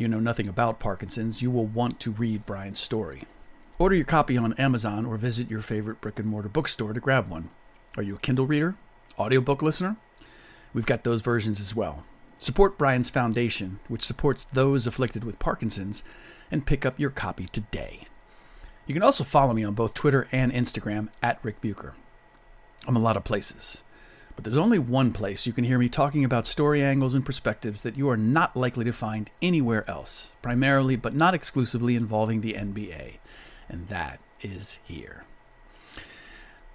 you know nothing about Parkinson's, you will want to read Brian's story. Order your copy on Amazon or visit your favorite brick and mortar bookstore to grab one. Are you a Kindle reader? Audiobook listener? We've got those versions as well. Support Brian's Foundation, which supports those afflicted with Parkinson's, and pick up your copy today. You can also follow me on both Twitter and Instagram at Rick Bucher. I'm a lot of places, but there's only one place you can hear me talking about story angles and perspectives that you are not likely to find anywhere else, primarily but not exclusively involving the NBA, and that is here.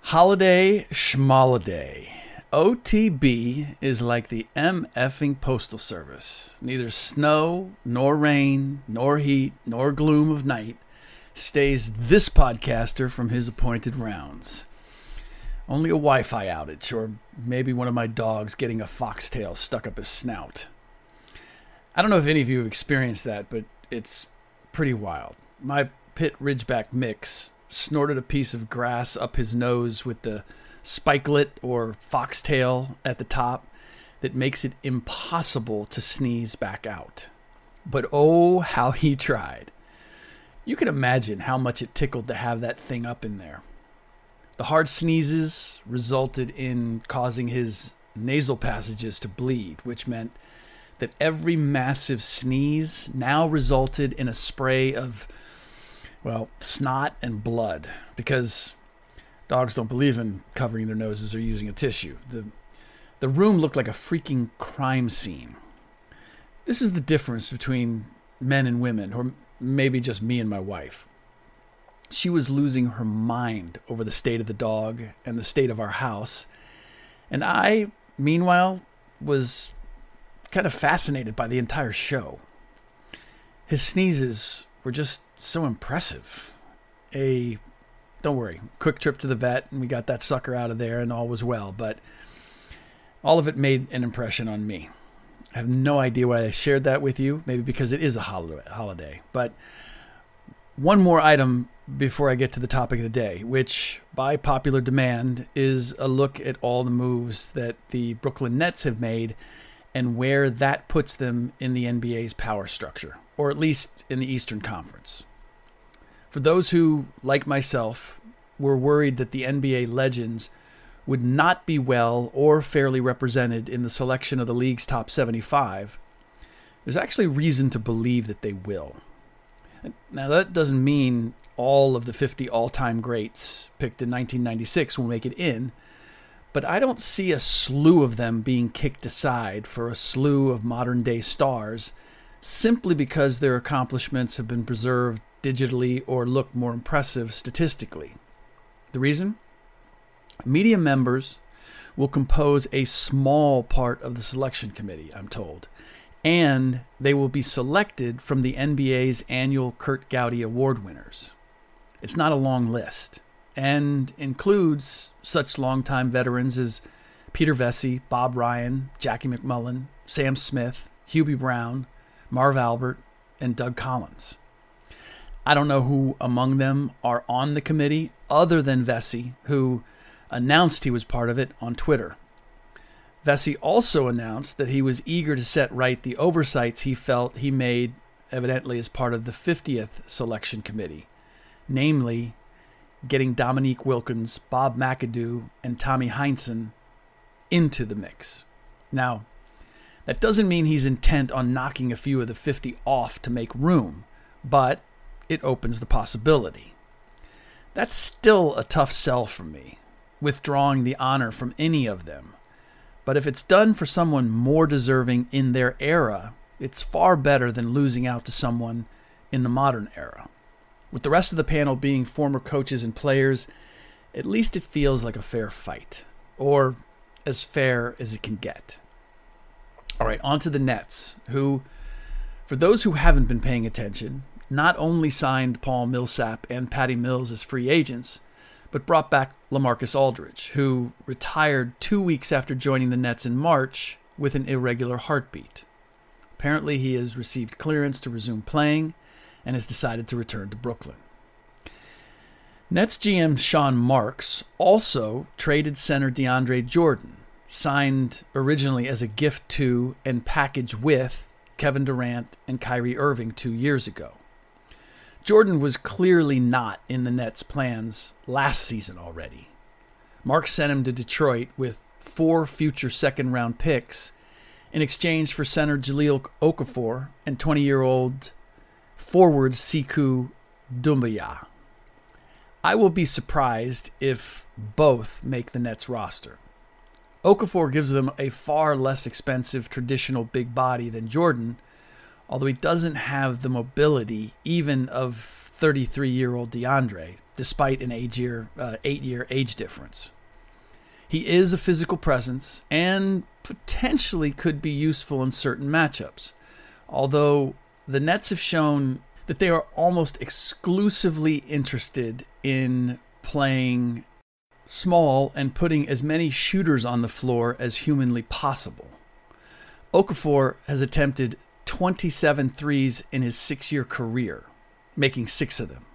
Holiday Schmoliday. OTB is like the MFing Postal Service. Neither snow, nor rain, nor heat, nor gloom of night stays this podcaster from his appointed rounds. Only a Wi Fi outage, or maybe one of my dogs getting a foxtail stuck up his snout. I don't know if any of you have experienced that, but it's pretty wild. My pit Ridgeback mix snorted a piece of grass up his nose with the spikelet or foxtail at the top that makes it impossible to sneeze back out. But oh, how he tried. You can imagine how much it tickled to have that thing up in there. The hard sneezes resulted in causing his nasal passages to bleed, which meant that every massive sneeze now resulted in a spray of, well, snot and blood because dogs don't believe in covering their noses or using a tissue. The, the room looked like a freaking crime scene. This is the difference between men and women, or maybe just me and my wife. She was losing her mind over the state of the dog and the state of our house. And I, meanwhile, was kind of fascinated by the entire show. His sneezes were just so impressive. A don't worry, quick trip to the vet, and we got that sucker out of there, and all was well. But all of it made an impression on me. I have no idea why I shared that with you. Maybe because it is a holiday. But one more item before I get to the topic of the day, which, by popular demand, is a look at all the moves that the Brooklyn Nets have made and where that puts them in the NBA's power structure, or at least in the Eastern Conference. For those who, like myself, were worried that the NBA legends would not be well or fairly represented in the selection of the league's top 75, there's actually reason to believe that they will. Now, that doesn't mean all of the 50 all time greats picked in 1996 will make it in, but I don't see a slew of them being kicked aside for a slew of modern day stars simply because their accomplishments have been preserved digitally or look more impressive statistically. The reason? Media members will compose a small part of the selection committee, I'm told, and they will be selected from the NBA's annual Kurt Gowdy Award winners. It's not a long list and includes such longtime veterans as Peter Vecsey, Bob Ryan, Jackie MacMullan, Sam Smith, Hubie Brown, Marv Albert, and Doug Collins. I don't know who among them are on the committee other than Vecsey, who announced he was part of it on Twitter. Vecsey also announced that he was eager to set right the oversights he felt he made, evidently as part of the 50th selection committee, namely getting Dominique Wilkins, Bob McAdoo, and Tommy Heinsohn into the mix. Now, that doesn't mean he's intent on knocking a few of the 50 off to make room, but it opens the possibility. That's still a tough sell for me, withdrawing the honor from any of them. But if it's done for someone more deserving in their era, it's far better than losing out to someone in the modern era. With the rest of the panel being former coaches and players, at least it feels like a fair fight, or as fair as it can get. All right, on to the Nets, who, for those who haven't been paying attention, not only signed Paul Millsap and Patty Mills as free agents, but brought back LaMarcus Aldridge, who retired two weeks after joining the Nets in March with an irregular heartbeat. Apparently, he has received clearance to resume playing and has decided to return to Brooklyn. Nets GM Sean Marks also traded center DeAndre Jordan, signed originally as a gift to and package with Kevin Durant and Kyrie Irving two years ago. Jordan was clearly not in the Nets' plans last season already. Mark sent him to Detroit with four future second round picks in exchange for center Jahlil Okafor and 20 year old forward Sekou Doumbouya. I will be surprised if both make the Nets roster. Okafor gives them a far less expensive traditional big body than Jordan, although he doesn't have the mobility even of 33 year old DeAndre, despite an age year, uh, eight year age difference. He is a physical presence and potentially could be useful in certain matchups, although the Nets have shown that they are almost exclusively interested in playing small and putting as many shooters on the floor as humanly possible. Okafor has attempted 27 threes in his six year career, making six of them.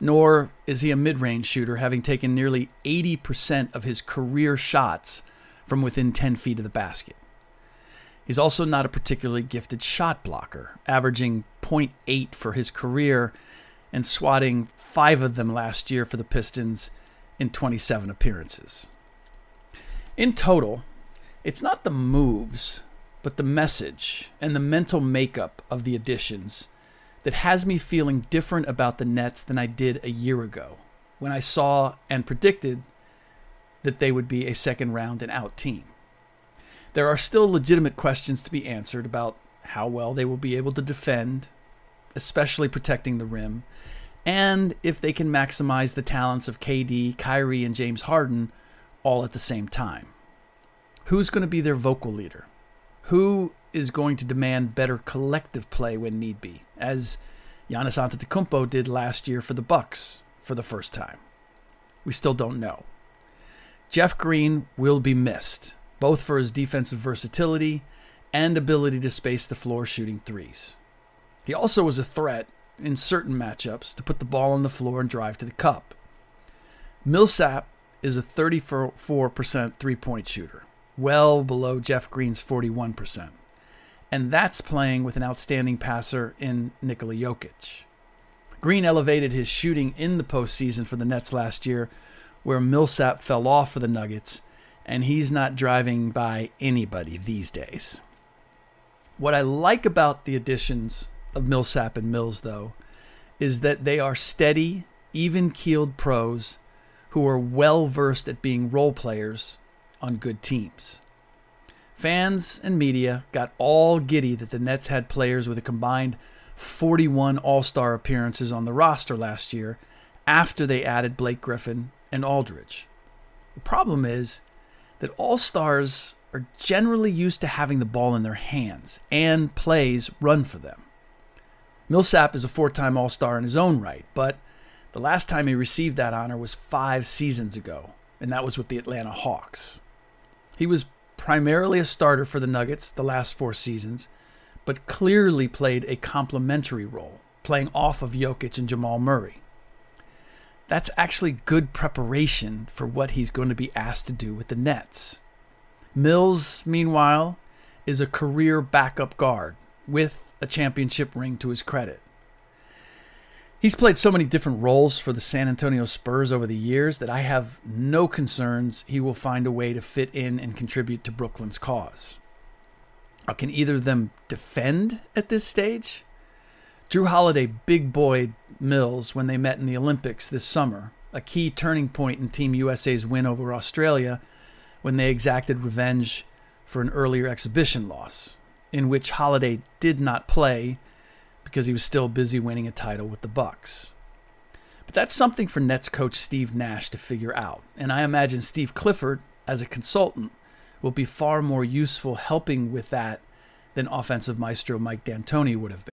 Nor is he a mid range shooter, having taken nearly 80% of his career shots from within 10 feet of the basket. He's also not a particularly gifted shot blocker, averaging 0.8 for his career and swatting five of them last year for the Pistons in 27 appearances. In total, it's not the moves, but the message and the mental makeup of the additions that has me feeling different about the Nets than I did a year ago when I saw and predicted that they would be a second round and out team. There are still legitimate questions to be answered about how well they will be able to defend, especially protecting the rim, and if they can maximize the talents of KD, Kyrie, and James Harden all at the same time. Who's going to be their vocal leader? Who is going to demand better collective play when need be, as Giannis Antetokounmpo did last year for the Bucks for the first time? We still don't know. Jeff Green will be missed, both for his defensive versatility and ability to space the floor shooting threes. He also was a threat in certain matchups to put the ball on the floor and drive to the cup. Millsap is a 34% three point shooter, well below Jeff Green's 41%. And that's playing with an outstanding passer in Nikola Jokic. Green elevated his shooting in the postseason for the Nets last year, where Millsap fell off for the Nuggets, and he's not driving by anybody these days. What I like about the additions of Millsap and Mills, though, is that they are steady, even keeled pros who are well versed at being role players on good teams. Fans and media got all giddy that the Nets had players with a combined 41 All Star appearances on the roster last year after they added Blake Griffin and Aldridge. The problem is that All Stars are generally used to having the ball in their hands and plays run for them. Millsap is a four time All Star in his own right, but the last time he received that honor was five seasons ago, and that was with the Atlanta Hawks. He was primarily a starter for the Nuggets the last four seasons, but clearly played a complementary role, playing off of Jokic and Jamal Murray. That's actually good preparation for what he's going to be asked to do with the Nets. Mills, meanwhile, is a career backup guard with a championship ring to his credit. He's played so many different roles for the San Antonio Spurs over the years that I have no concerns he will find a way to fit in and contribute to Brooklyn's cause. Now, can either of them defend at this stage? Jrue Holiday big boy Mills when they met in the Olympics this summer, a key turning point in Team USA's win over Australia when they exacted revenge for an earlier exhibition loss, in which Holiday did not play because he was still busy winning a title with the Bucks. But that's something for Nets coach Steve Nash to figure out, and I imagine Steve Clifford, as a consultant, will be far more useful helping with that than offensive maestro Mike D'Antoni would have been.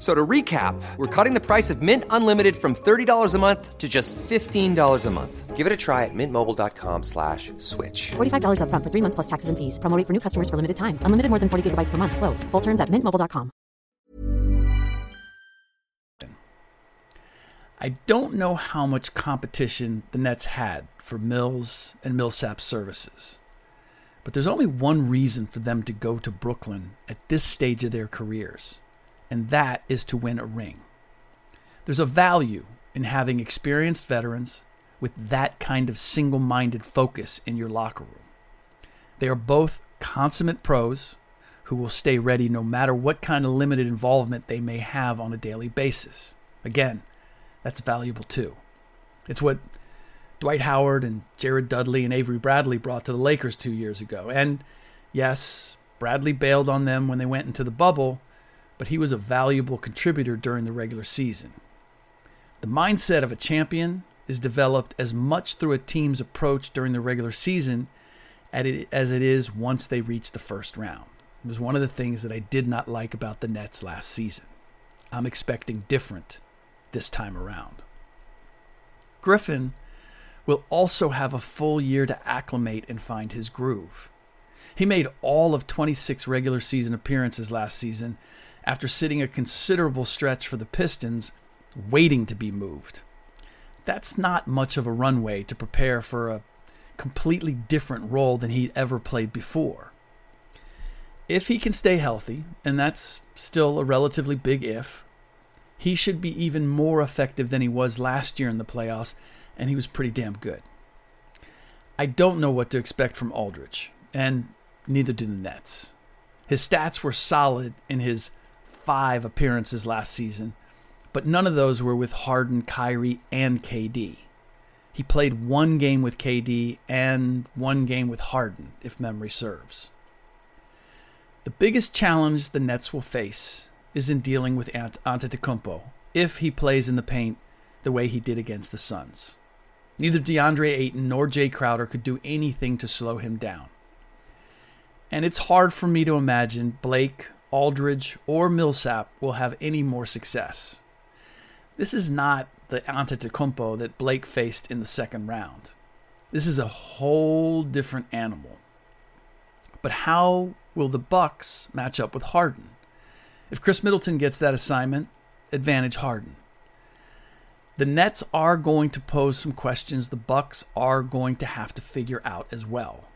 F- So to recap, we're cutting the price of Mint Unlimited from $30 a month to just $15 a month. Give it a try at mintmobile.com slash switch. $45 upfront for three months plus taxes and fees. Promo rate for new customers for limited time. Unlimited more than 40 gigabytes per month. Slows. Full terms at mintmobile.com. I don't know how much competition the Nets had for Mills and Millsap's services. But there's only one reason for them to go to Brooklyn at this stage of their careers, and that is to win a ring. There's a value in having experienced veterans with that kind of single minded focus in your locker room. They are both consummate pros who will stay ready no matter what kind of limited involvement they may have on a daily basis. Again, that's valuable too. It's what Dwight Howard and Jared Dudley and Avery Bradley brought to the Lakers two years ago. And yes, Bradley bailed on them when they went into the bubble, but he was a valuable contributor during the regular season. The mindset of a champion is developed as much through a team's approach during the regular season as it is once they reach the first round. It was one of the things that I did not like about the Nets last season. I'm expecting different this time around. Griffin will also have a full year to acclimate and find his groove. He made all of 26 regular season appearances last season after sitting a considerable stretch for the Pistons, waiting to be moved. That's not much of a runway to prepare for a completely different role than he'd ever played before. If he can stay healthy, and that's still a relatively big if, he should be even more effective than he was last year in the playoffs, and he was pretty damn good. I don't know what to expect from Aldridge, and neither do the Nets. His stats were solid in his five appearances last season, but none of those were with Harden, Kyrie, and KD. He played one game with KD and one game with Harden, if memory serves. The biggest challenge the Nets will face is in dealing with Ant- Antetokounmpo if he plays in the paint the way he did against the Suns. Neither DeAndre Ayton nor Jae Crowder could do anything to slow him down. And it's hard for me to imagine Blake, Aldridge, or Millsap will have any more success. This is not the Antetokounmpo that Blake faced in the second round. This is a whole different animal. But how will the Bucks match up with Harden? If Khris Middleton gets that assignment, advantage Harden. The Nets are going to pose some questions the Bucks are going to have to figure out as well.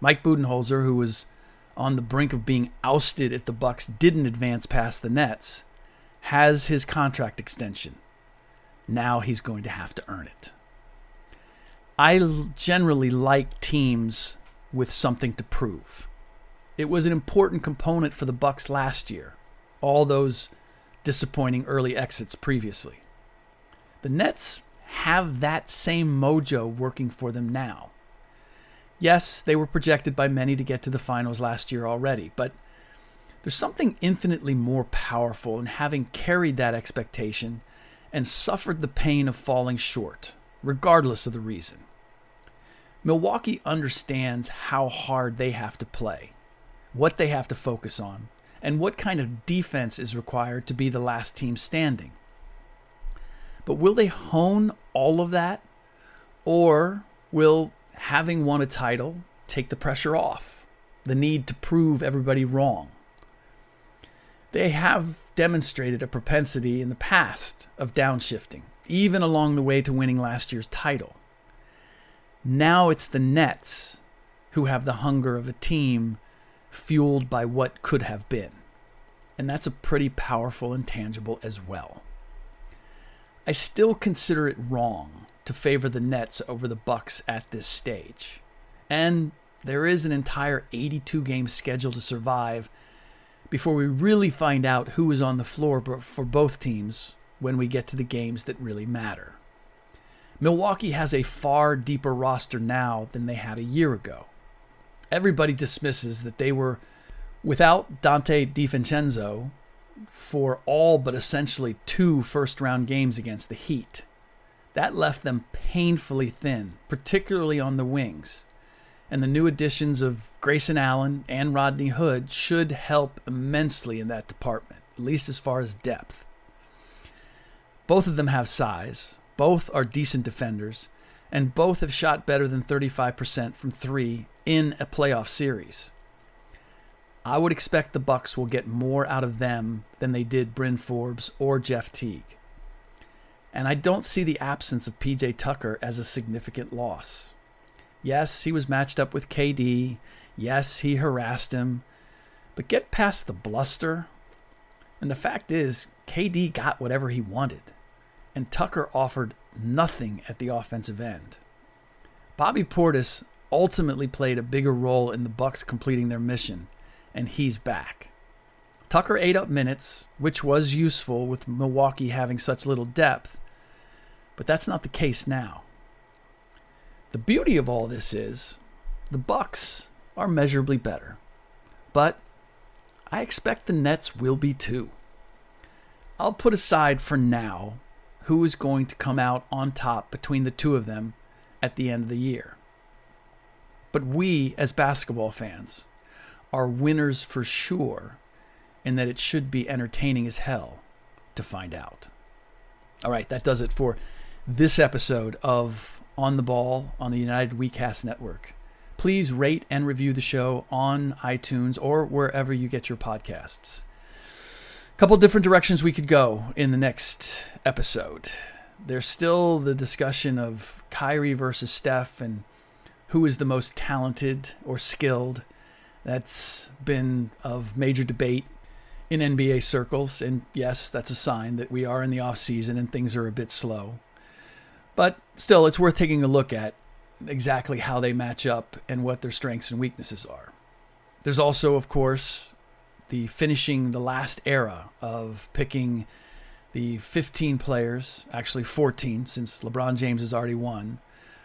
Mike Budenholzer, who was on the brink of being ousted if the Bucks didn't advance past the Nets, has his contract extension. Now he's going to have to earn it. I generally like teams with something to prove. It was an important component for the Bucks last year. All those disappointing early exits previously. The Nets have that same mojo working for them now. Yes, they were projected by many to get to the finals last year already, but there's something infinitely more powerful in having carried that expectation and suffered the pain of falling short, regardless of the reason. Milwaukee understands how hard they have to play, what they have to focus on, and what kind of defense is required to be the last team standing. But will they hone all of that? Or will having won a title take the pressure off? The need to prove everybody wrong? They have demonstrated a propensity in the past of downshifting, even along the way to winning last year's title. Now it's the Nets who have the hunger of a team fueled by what could have been. And that's a pretty powerful intangible as well. I still consider it wrong to favor the Nets over the Bucks at this stage. And there is an entire 82 game schedule to survive before we really find out who is on the floor for both teams when we get to the games that really matter. Milwaukee has a far deeper roster now than they had a year ago. Everybody dismisses that they were without Donte DiVincenzo for all but essentially two first round games against the Heat. That left them painfully thin, particularly on the wings. And the new additions of Grayson Allen and Rodney Hood should help immensely in that department, at least as far as depth. Both of them have size, both are decent defenders, and both have shot better than 35% from three in a playoff series. I would expect the Bucks will get more out of them than they did Bryn Forbes or Jeff Teague. And I don't see the absence of PJ Tucker as a significant loss. Yes, he was matched up with KD. Yes, he harassed him. But get past the bluster. And the fact is, KD got whatever he wanted. And Tucker offered nothing at the offensive end. Bobby Portis ultimately played a bigger role in the Bucks completing their mission and he's back. Tucker ate up minutes, which was useful with Milwaukee having such little depth, but that's not the case now. The beauty of all this is the Bucks are measurably better, but I expect the Nets will be too. I'll put aside for now who is going to come out on top between the two of them at the end of the year. But we, as basketball fans, are winners for sure, and that it should be entertaining as hell to find out. All right, that does it for this episode of On the Ball on the United WeCast Network. Please rate and review the show on iTunes or wherever you get your podcasts. A couple different directions we could go in the next episode. There's still the discussion of Kyrie versus Steph and who is the most talented or skilled. That's been of major debate in NBA circles. And yes, that's a sign that we are in the off season and things are a bit slow. But still, it's worth taking a look at exactly how they match up and what their strengths and weaknesses are. There's also, of course, the finishing the last era of picking the 15 players, actually 14, since LeBron James has already won,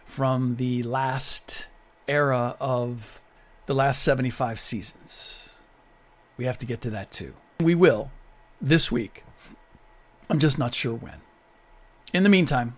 from the last era of the last 75 seasons. We have to get to that too. We will this week. I'm just not sure when. In the meantime,